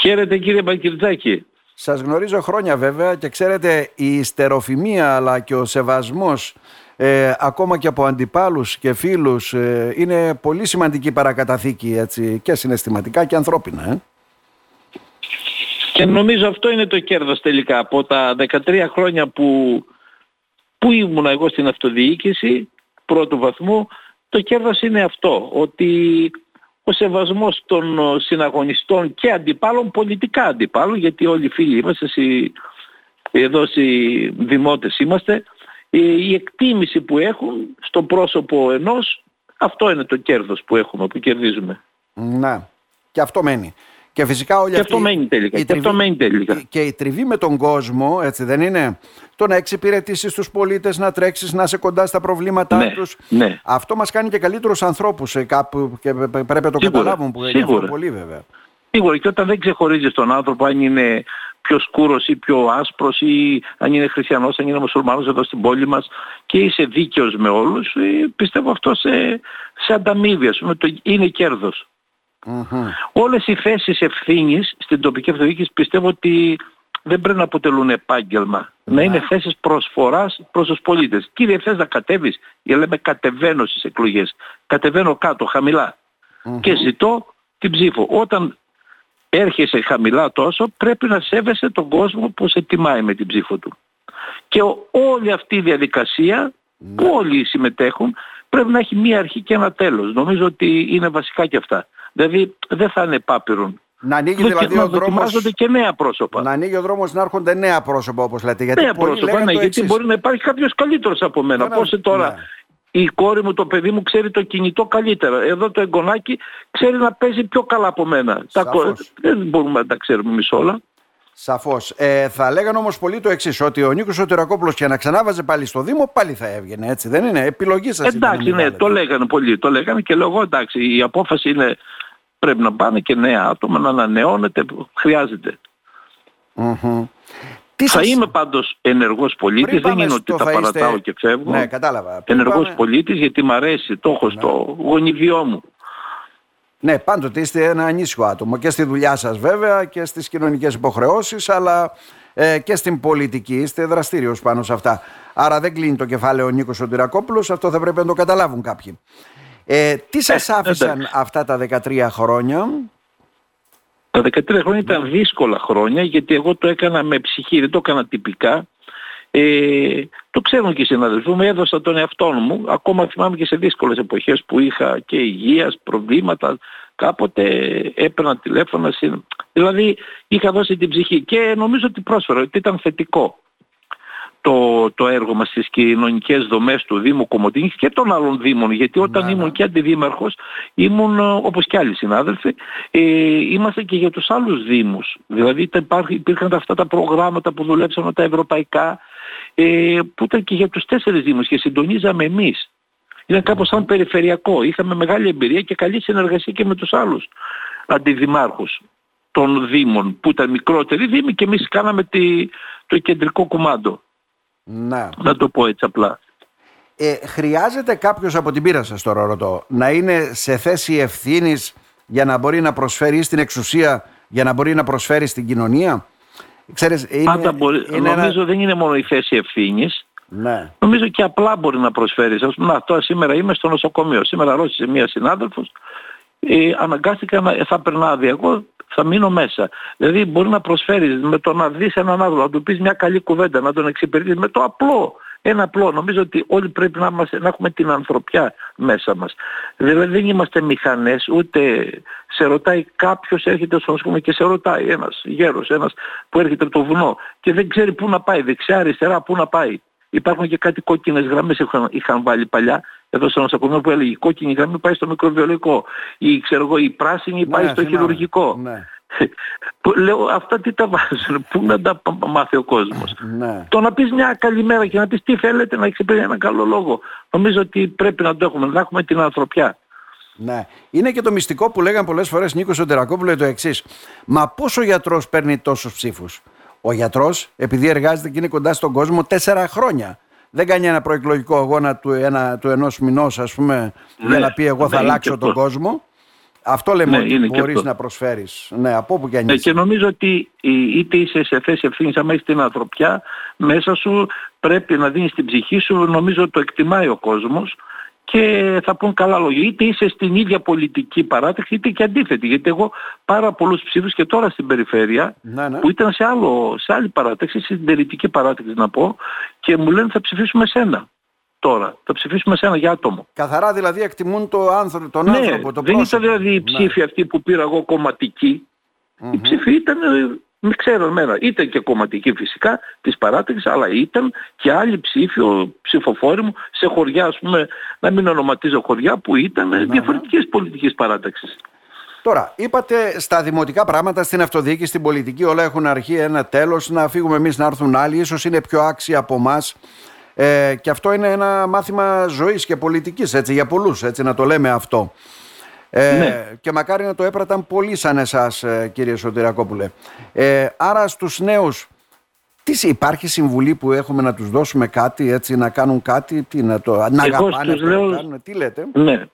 Χαίρετε κύριε Μπακυρτζάκη. Σας γνωρίζω χρόνια βέβαια και ξέρετε η στεροφημία αλλά και ο σεβασμός ε, ακόμα και από αντιπάλους και φίλους ε, είναι πολύ σημαντική παρακαταθήκη έτσι, και συναισθηματικά και ανθρώπινα. Ε. Και νομίζω αυτό είναι το κέρδος τελικά. Από τα 13 χρόνια που, που ήμουν εγώ στην αυτοδιοίκηση πρώτου βαθμού, το κέρδος είναι αυτό. Ότι ο σεβασμός των συναγωνιστών και αντιπάλων, πολιτικά αντιπάλων, γιατί όλοι οι φίλοι είμαστε, εδώ οι δημότες είμαστε, η εκτίμηση που έχουν στο πρόσωπο ενός, αυτό είναι το κέρδος που έχουμε, που κερδίζουμε. Να, και αυτό μένει. Και φυσικά όλοι και αυτό μένει τελικά. Η και, αυτό μένει τελικά. και η τριβή με τον κόσμο, έτσι δεν είναι, το να εξυπηρετήσεις τους πολίτες, να τρέξεις, να είσαι κοντά στα προβλήματά ναι, τους. Ναι. Αυτό μας κάνει και καλύτερους ανθρώπους ε, κάπου και πρέπει να το καταλάβουν που είναι αυτό πολύ βέβαια. Σίγουρα και όταν δεν ξεχωρίζεις τον άνθρωπο αν είναι πιο σκούρος ή πιο άσπρος ή αν είναι χριστιανός, αν είναι μουσουλμάνος εδώ στην πόλη μας και είσαι δίκαιος με όλους, ε, πιστεύω αυτό σε, σε ανταμείβει, ας πούμε, το, είναι κέρδος. Mm-hmm. Όλες οι θέσεις ευθύνης στην τοπική αυτοδιοίκηση πιστεύω ότι δεν πρέπει να αποτελούν επάγγελμα. Mm-hmm. Να είναι θέσεις προσφοράς προς τους πολίτες. Κύριε θες να κατέβεις, για λέμε κατεβαίνω στις εκλογές. Κατεβαίνω κάτω, χαμηλά. Mm-hmm. Και ζητώ την ψήφο. Όταν έρχεσαι χαμηλά τόσο, πρέπει να σέβεσαι τον κόσμο που σε τιμάει με την ψήφο του. Και όλη αυτή η διαδικασία που ναι. όλοι συμμετέχουν πρέπει να έχει μία αρχή και ένα τέλος. Νομίζω ότι είναι βασικά και αυτά. Δηλαδή δεν θα είναι πάπυρον. Να ανοίγει δηλαδή ο δρόμος... και νέα πρόσωπα. Να ανοίγει ο δρόμος να έρχονται νέα πρόσωπα όπως λέτε. Γιατί νέα πρόσωπα, ναι, γιατί μπορεί να υπάρχει κάποιος καλύτερος από μένα. Πώς τώρα ναι η κόρη μου, το παιδί μου ξέρει το κινητό καλύτερα. Εδώ το εγγονάκι ξέρει να παίζει πιο καλά από μένα. Τα... Δεν μπορούμε να τα ξέρουμε εμείς όλα. Σαφώς. Ε, θα λέγανε όμως πολύ το εξής, ότι ο Νίκος Σωτηρακόπουλος και να ξανάβαζε πάλι στο Δήμο, πάλι θα έβγαινε. Έτσι δεν είναι; Επιλογή σας. Εντάξει, ναι, το λέγανε πολύ. Το λέγανε και λέω εντάξει, η απόφαση είναι πρέπει να πάνε και νέα άτομα να ανανεώνεται. Χρειάζεται. Mm-hmm. Τι θα είμαι πάντως ενεργός πολίτης, δεν είναι ότι τα παρατάω και φεύγω. Ναι, κατάλαβα. Ενεργός πάμε... πολίτης γιατί μ' αρέσει, το έχω ναι. στο γονιδιό μου. Ναι, πάντοτε είστε ένα ανήσυχο άτομο και στη δουλειά σας βέβαια και στις κοινωνικές υποχρεώσεις αλλά ε, και στην πολιτική είστε δραστήριος πάνω σε αυτά. Άρα δεν κλείνει το κεφάλαιο ο Νίκος Σωτηρακόπουλος, αυτό θα πρέπει να το καταλάβουν κάποιοι. Ε, τι σας ε, άφησαν αυτά τα 13 χρόνια; Τα 13 χρόνια ήταν δύσκολα χρόνια γιατί εγώ το έκανα με ψυχή, δεν το έκανα τυπικά. Ε, το ξέρουν και οι συναδελφοί μου, έδωσα τον εαυτό μου. Ακόμα θυμάμαι και σε δύσκολες εποχές που είχα και υγείας, προβλήματα. Κάποτε έπαιρνα τηλέφωνα, δηλαδή είχα δώσει την ψυχή και νομίζω ότι πρόσφερα, ότι ήταν θετικό το, το έργο μας στις κοινωνικές δομές του Δήμου Κομωτινής και των άλλων Δήμων γιατί όταν ναι, ήμουν ναι. και αντιδήμαρχος ήμουν όπως και άλλοι συνάδελφοι ε, είμαστε και για τους άλλους Δήμους δηλαδή υπήρχαν αυτά τα προγράμματα που δουλέψαμε τα ευρωπαϊκά ε, που ήταν και για τους τέσσερις Δήμους και συντονίζαμε εμείς ήταν κάπως σαν περιφερειακό είχαμε μεγάλη εμπειρία και καλή συνεργασία και με τους άλλους αντιδημάρχους των Δήμων που ήταν μικρότεροι Δήμοι και εμείς κάναμε τη, το κεντρικό κουμάντο. Να. Να το πω έτσι απλά. Ε, χρειάζεται κάποιος από την πείρα σας τώρα ρωτώ να είναι σε θέση ευθύνης για να μπορεί να προσφέρει στην εξουσία για να μπορεί να προσφέρει στην κοινωνία; Ξέρεις, είναι, Πάντα μπορεί, είναι νομίζω δεν είναι μόνο η θέση ευθύνης. Ναι. Νομίζω και απλά μπορεί να προσφέρει. Ας πούμε, να, τώρα σήμερα είμαι στο νοσοκομείο. Σήμερα ρώτησε μία συνάδελφος, ε, αναγκάστηκα να θα περνάω Εγώ θα μείνω μέσα. Δηλαδή μπορεί να προσφέρεις με το να δεις έναν άνθρωπο, να του πεις μια καλή κουβέντα, να τον εξυπηρετήσεις με το απλό. Ένα απλό. Νομίζω ότι όλοι πρέπει να, είμαστε, να έχουμε την ανθρωπιά μέσα μας. Δηλαδή δεν είμαστε μηχανές, ούτε σε ρωτάει κάποιος, έρχεται στο νοσοκομείο και σε ρωτάει ένας γέρος, ένας που έρχεται από το βουνό και δεν ξέρει πού να πάει, δεξιά, αριστερά, πού να πάει. Υπάρχουν και κάτι κόκκινες γραμμές είχαν, είχαν βάλει παλιά εδώ στο νοσοκομείο που έλεγε η κόκκινη γραμμή πάει στο μικροβιολογικό ή ξέρω εγώ η πράσινη πάει ναι, στο χειρουργικό. Ναι. Λέω αυτά τι τα βάζουν, πού να τα μάθει ο κόσμος. Ναι. Το να πεις μια καλημέρα και να πεις τι θέλετε να εξυπηρετήσει ένα καλό λόγο. Νομίζω ότι πρέπει να το έχουμε, να έχουμε την ανθρωπιά. Ναι. Είναι και το μυστικό που λέγαν πολλές φορές Νίκος Σοντερακόπουλος το εξής. Μα πόσο ο γιατρός παίρνει τόσους ψήφους; Ο γιατρός επειδή εργάζεται και είναι κοντά στον κόσμο τέσσερα χρόνια δεν κάνει ένα προεκλογικό αγώνα του, ένα, του ενός μηνός ας πούμε για ναι. να πει εγώ θα ναι, αλλάξω τον κόσμο Αυτό λέμε ναι, ότι μπορείς να προσφέρεις. Ναι, από όπου και αν ναι, Και νομίζω ότι είτε είσαι σε θέση ευθύνης, άμα έχεις την ανθρωπιά, μέσα σου πρέπει να δίνεις την ψυχή σου, νομίζω το εκτιμάει ο κόσμος και θα πούν καλά λόγια. Είτε είσαι στην ίδια πολιτική παράταξη είτε και αντίθετη. Γιατί εγώ πάρα πολλούς ψήφους και τώρα στην περιφέρεια ναι, ναι. που ήταν σε, άλλο, σε άλλη παράταξη, στην συντηρητική παράταξη να πω και μου λένε θα ψηφίσουμε σένα τώρα. Θα ψηφίσουμε σε ένα για άτομο. Καθαρά δηλαδή εκτιμούν το άνθρωπο, τον ναι, άνθρωπο, το δεν ήταν δηλαδή η ψήφη ναι. αυτή που πήρα εγώ κομματική. Mm-hmm. Η ψήφη ήταν, μην ξέρω εμένα, ήταν και κομματική φυσικά της παράταξης, αλλά ήταν και άλλη ψήφοι, ο ψηφοφόροι μου, σε χωριά, ας πούμε, να μην ονοματίζω χωριά, που ήταν mm-hmm. διαφορετικές πολιτικές παράταξης. Τώρα, είπατε στα δημοτικά πράγματα, στην αυτοδιοίκηση, στην πολιτική, όλα έχουν αρχή ένα τέλος, να φύγουμε εμείς να έρθουν άλλοι, ίσως είναι πιο άξιοι από εμά ε, και αυτό είναι ένα μάθημα ζωής και πολιτικής έτσι, για πολλούς, έτσι, να το λέμε αυτό. Ε, ναι. Και μακάρι να το έπραταν πολλοί σαν εσάς ε, κύριε Σωτηρακόπουλε. Ε, άρα στους νέους, τι υπάρχει συμβουλή που έχουμε να τους δώσουμε κάτι, έτσι, να κάνουν κάτι, τι, να, το, να αγαπάνε, να κάνουν, τι λέτε; Ναι.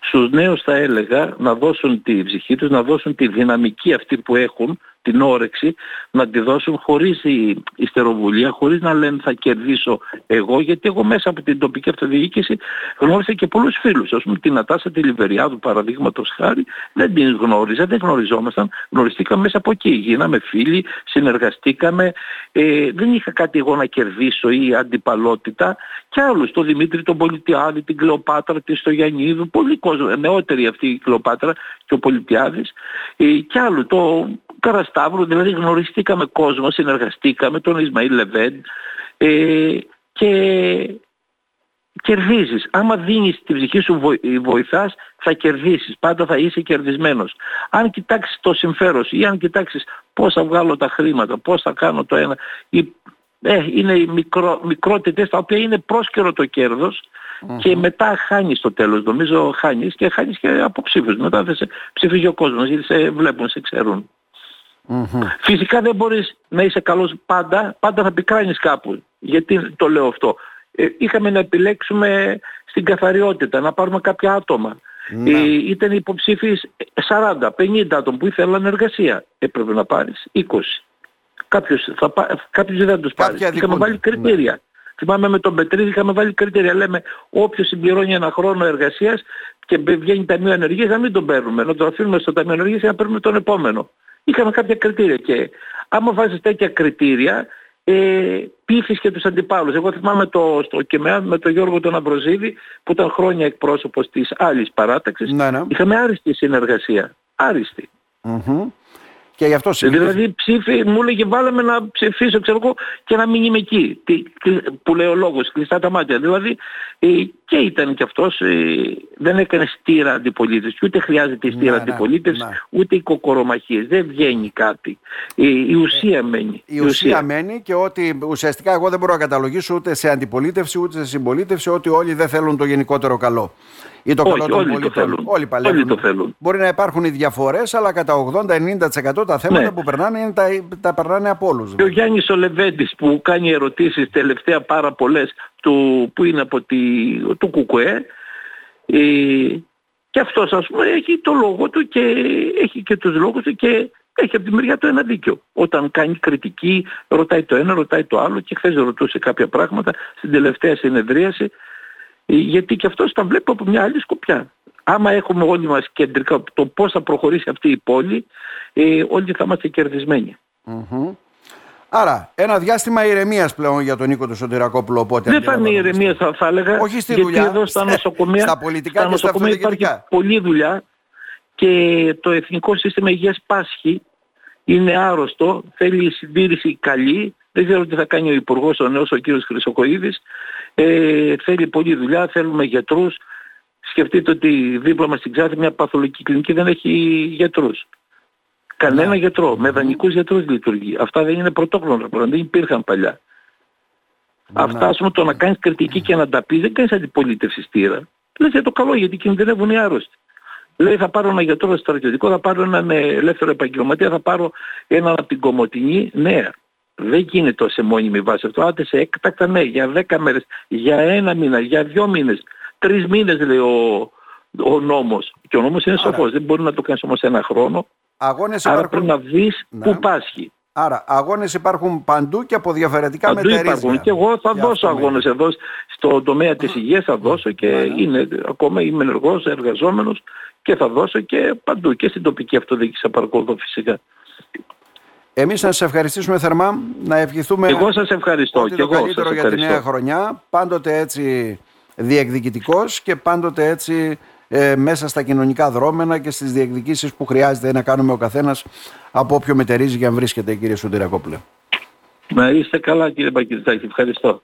Στους νέους θα έλεγα να δώσουν τη ψυχή τους, να δώσουν τη δυναμική αυτή που έχουν την όρεξη να τη δώσουν χωρίς η ιστεροβουλία, χωρίς να λένε θα κερδίσω εγώ, γιατί εγώ μέσα από την τοπική αυτοδιοίκηση γνώρισα και πολλούς φίλους. Ας πούμε την Νατάσα τη Λιβεριάδου παραδείγματος χάρη δεν την γνώριζα, δεν γνωριζόμασταν, γνωριστήκαμε μέσα από εκεί. Γίναμε φίλοι, συνεργαστήκαμε, ε, δεν είχα κάτι εγώ να κερδίσω ή αντιπαλότητα και άλλους, τον Δημήτρη τον Πολιτιάδη, την Κλεοπάτρα, τη Στογιαννίδου, πολύ κόσμο, νεότερη αυτή η Κλεοπάτρα και ο Πολιτιάδης ε, και άλλο, το Καρασταύρου, δηλαδή γνωριστήκαμε κόσμο, συνεργαστήκαμε, τον Ισμαήλ Λεβέντ ε, και κερδίζεις. Άμα δίνεις τη ψυχή σου βοηθάς, θα κερδίσεις. Πάντα θα είσαι κερδισμένος. Αν κοιτάξεις το συμφέρον ή αν κοιτάξεις πώς θα βγάλω τα χρήματα, πώς θα κάνω το ένα, ε, είναι οι μικρο, μικρότητες τα οποία είναι πρόσκαιρο το κερδος και μετά χάνεις το τέλος. Νομίζω χάνεις και χάνεις και από ψήφους. Μετά δεν σε ψηφίζει ο κόσμος γιατί σε βλέπουν, σε ξέρουν. Φυσικά δεν μπορείς να είσαι καλός πάντα, πάντα θα πικράνεις κάπου. Γιατί το λέω αυτό. Ε, είχαμε να επιλέξουμε στην καθαριότητα, να πάρουμε κάποια άτομα. Ναι. Ε, ήταν υποψήφιοι 40, 50 άτομα που ήθελαν εργασία. Έπρεπε να πάρεις 20. Κάποιος, θα, κάποιος δεν τους πάρει. Είχαμε βάλει κριτήρια. Ναι. Θυμάμαι με τον Πετρίδη είχαμε βάλει κριτήρια. Λέμε όποιος συμπληρώνει ένα χρόνο εργασίας και βγαίνει ταμείο ενεργείας να μην τον παίρνουμε. Να τον αφήνουμε στο ταμείο ενεργείας και να παίρνουμε τον επόμενο είχαμε κάποια κριτήρια και άμα βάζεις τέτοια κριτήρια ε, πείθεις και τους αντιπάλους. Εγώ θυμάμαι το, στο ΚΕΜΕΑ με τον Γιώργο τον Αμπροζίδη που ήταν χρόνια εκπρόσωπος της άλλης παράταξης. Ναι, ναι. Είχαμε άριστη συνεργασία. Άριστη. Και γι' αυτό Δηλαδή ψήφι, μου έλεγε βάλαμε να ψηφίσω ξέρω εγώ και να μην είμαι εκεί. Τι, που λέει ο λόγος, κλειστά τα μάτια. Δηλαδή ε, και ήταν κι αυτός, ε, δεν έκανε στήρα αντιπολίτευσης, ούτε χρειάζεται στήρα ναι, ναι αντιπολίτευσης, ναι. ούτε οι κοκορομαχίες. Δεν βγαίνει κάτι. Ε, η ουσία μένει. Η, ουσία, μένει και ότι ουσιαστικά εγώ δεν μπορώ να καταλογίσω ούτε σε αντιπολίτευση ούτε σε συμπολίτευση ότι όλοι δεν θέλουν το γενικότερο καλό ή το Όχι, καλό των πολιτών. Όλοι παλεύουν. Όλοι το θέλουν. Μπορεί να υπάρχουν οι διαφορές, αλλά κατά 80-90% τα θέματα ναι. που περνάνε είναι τα, τα περνάνε από όλους. Και ο Γιάννης Ολεβέντης που κάνει ερωτήσεις τελευταία πάρα πολλές που είναι από τη, του ΚΚΕ. Ε, και αυτός ας πούμε έχει το λόγο του και έχει και τους λόγους του και έχει από τη μεριά του ένα δίκιο. Όταν κάνει κριτική, ρωτάει το ένα, ρωτάει το άλλο και χθες ρωτούσε κάποια πράγματα στην τελευταία συνεδρίαση ε, γιατί και αυτός τα βλέπει από μια άλλη σκοπιά. Άμα έχουμε όλοι μας κεντρικά το πώς θα προχωρήσει αυτή η πόλη, ε, όλοι θα είμαστε Άρα, ένα διάστημα ηρεμίας πλέον για τον Νίκο του Σωτηρακόπουλο. Οπότε δεν θα είναι ηρεμία, θα, θα έλεγα. Όχι στη γιατί δουλειά. εδώ στα νοσοκομεία, στα πολιτικά στα και στα υπάρχει πολλή δουλειά και το Εθνικό Σύστημα Υγείας πάσχει, είναι άρρωστο, θέλει συντήρηση καλή. Δεν ξέρω τι θα κάνει ο Υπουργός ο νέος, ο κύριος Χρυσοκοίδης. Ε, θέλει πολλή δουλειά, θέλουμε γιατρούς. Σκεφτείτε ότι δίπλα μας στην Ξάθη μια παθολογική κλινική δεν έχει γιατρούς. Κανένα ναι. γιατρό. Με δανεικούς γιατρούς λειτουργεί. Αυτά δεν είναι πρωτόχρονα πράγματα. Δεν υπήρχαν παλιά. Ναι. Αυτά ας πούμε το να κάνεις κριτική και να τα πεις δεν κάνεις αντιπολίτευση στήρα. Λες για το καλό γιατί κινδυνεύουν οι άρρωστοι. Λέει θα πάρω ένα γιατρό στρατιωτικό, θα πάρω έναν ελεύθερο επαγγελματία, θα πάρω έναν από την Κομωτινή. Ναι, δεν γίνεται σε μόνιμη βάση αυτό. Άντε σε έκτακτα ναι, για δέκα μέρες, για ένα μήνα, για δυο μήνες, τρεις μήνες λέει ο, ο νόμος. Και ο νόμος είναι σοφός. Δεν μπορεί να το κάνεις όμως ένα χρόνο. Αγώνες Άρα υπάρχουν... πρέπει να δεις Ναι. πού πάσχει. Άρα, αγώνες υπάρχουν παντού και από διαφορετικά Παντού μετερίζια. υπάρχουν. Και εγώ θα Για δώσω αυτό αγώνες εδώ στο τομέα της υγείας θα δώσω και Ναι, ναι. είναι ακόμα είμαι ενεργός, εργαζόμενος και θα δώσω και παντού και στην τοπική αυτοδιοίκηση θα παρακολουθώ φυσικά. Εμείς να σας ευχαριστήσουμε θερμά, να ευχηθούμε Εγώ σας ευχαριστώ ότι και το εγώ καλύτερο σας για τη νέα ευχαριστώ. χρονιά, πάντοτε έτσι διεκδικητικός και πάντοτε έτσι ε, μέσα στα κοινωνικά δρόμενα και στις διεκδικήσεις που χρειάζεται να κάνουμε ο καθένας από όποιο μετερίζει για να βρίσκεται κύριε Σουντηρακόπουλε. Να είστε καλά κύριε Πακυριστάκη. Ευχαριστώ.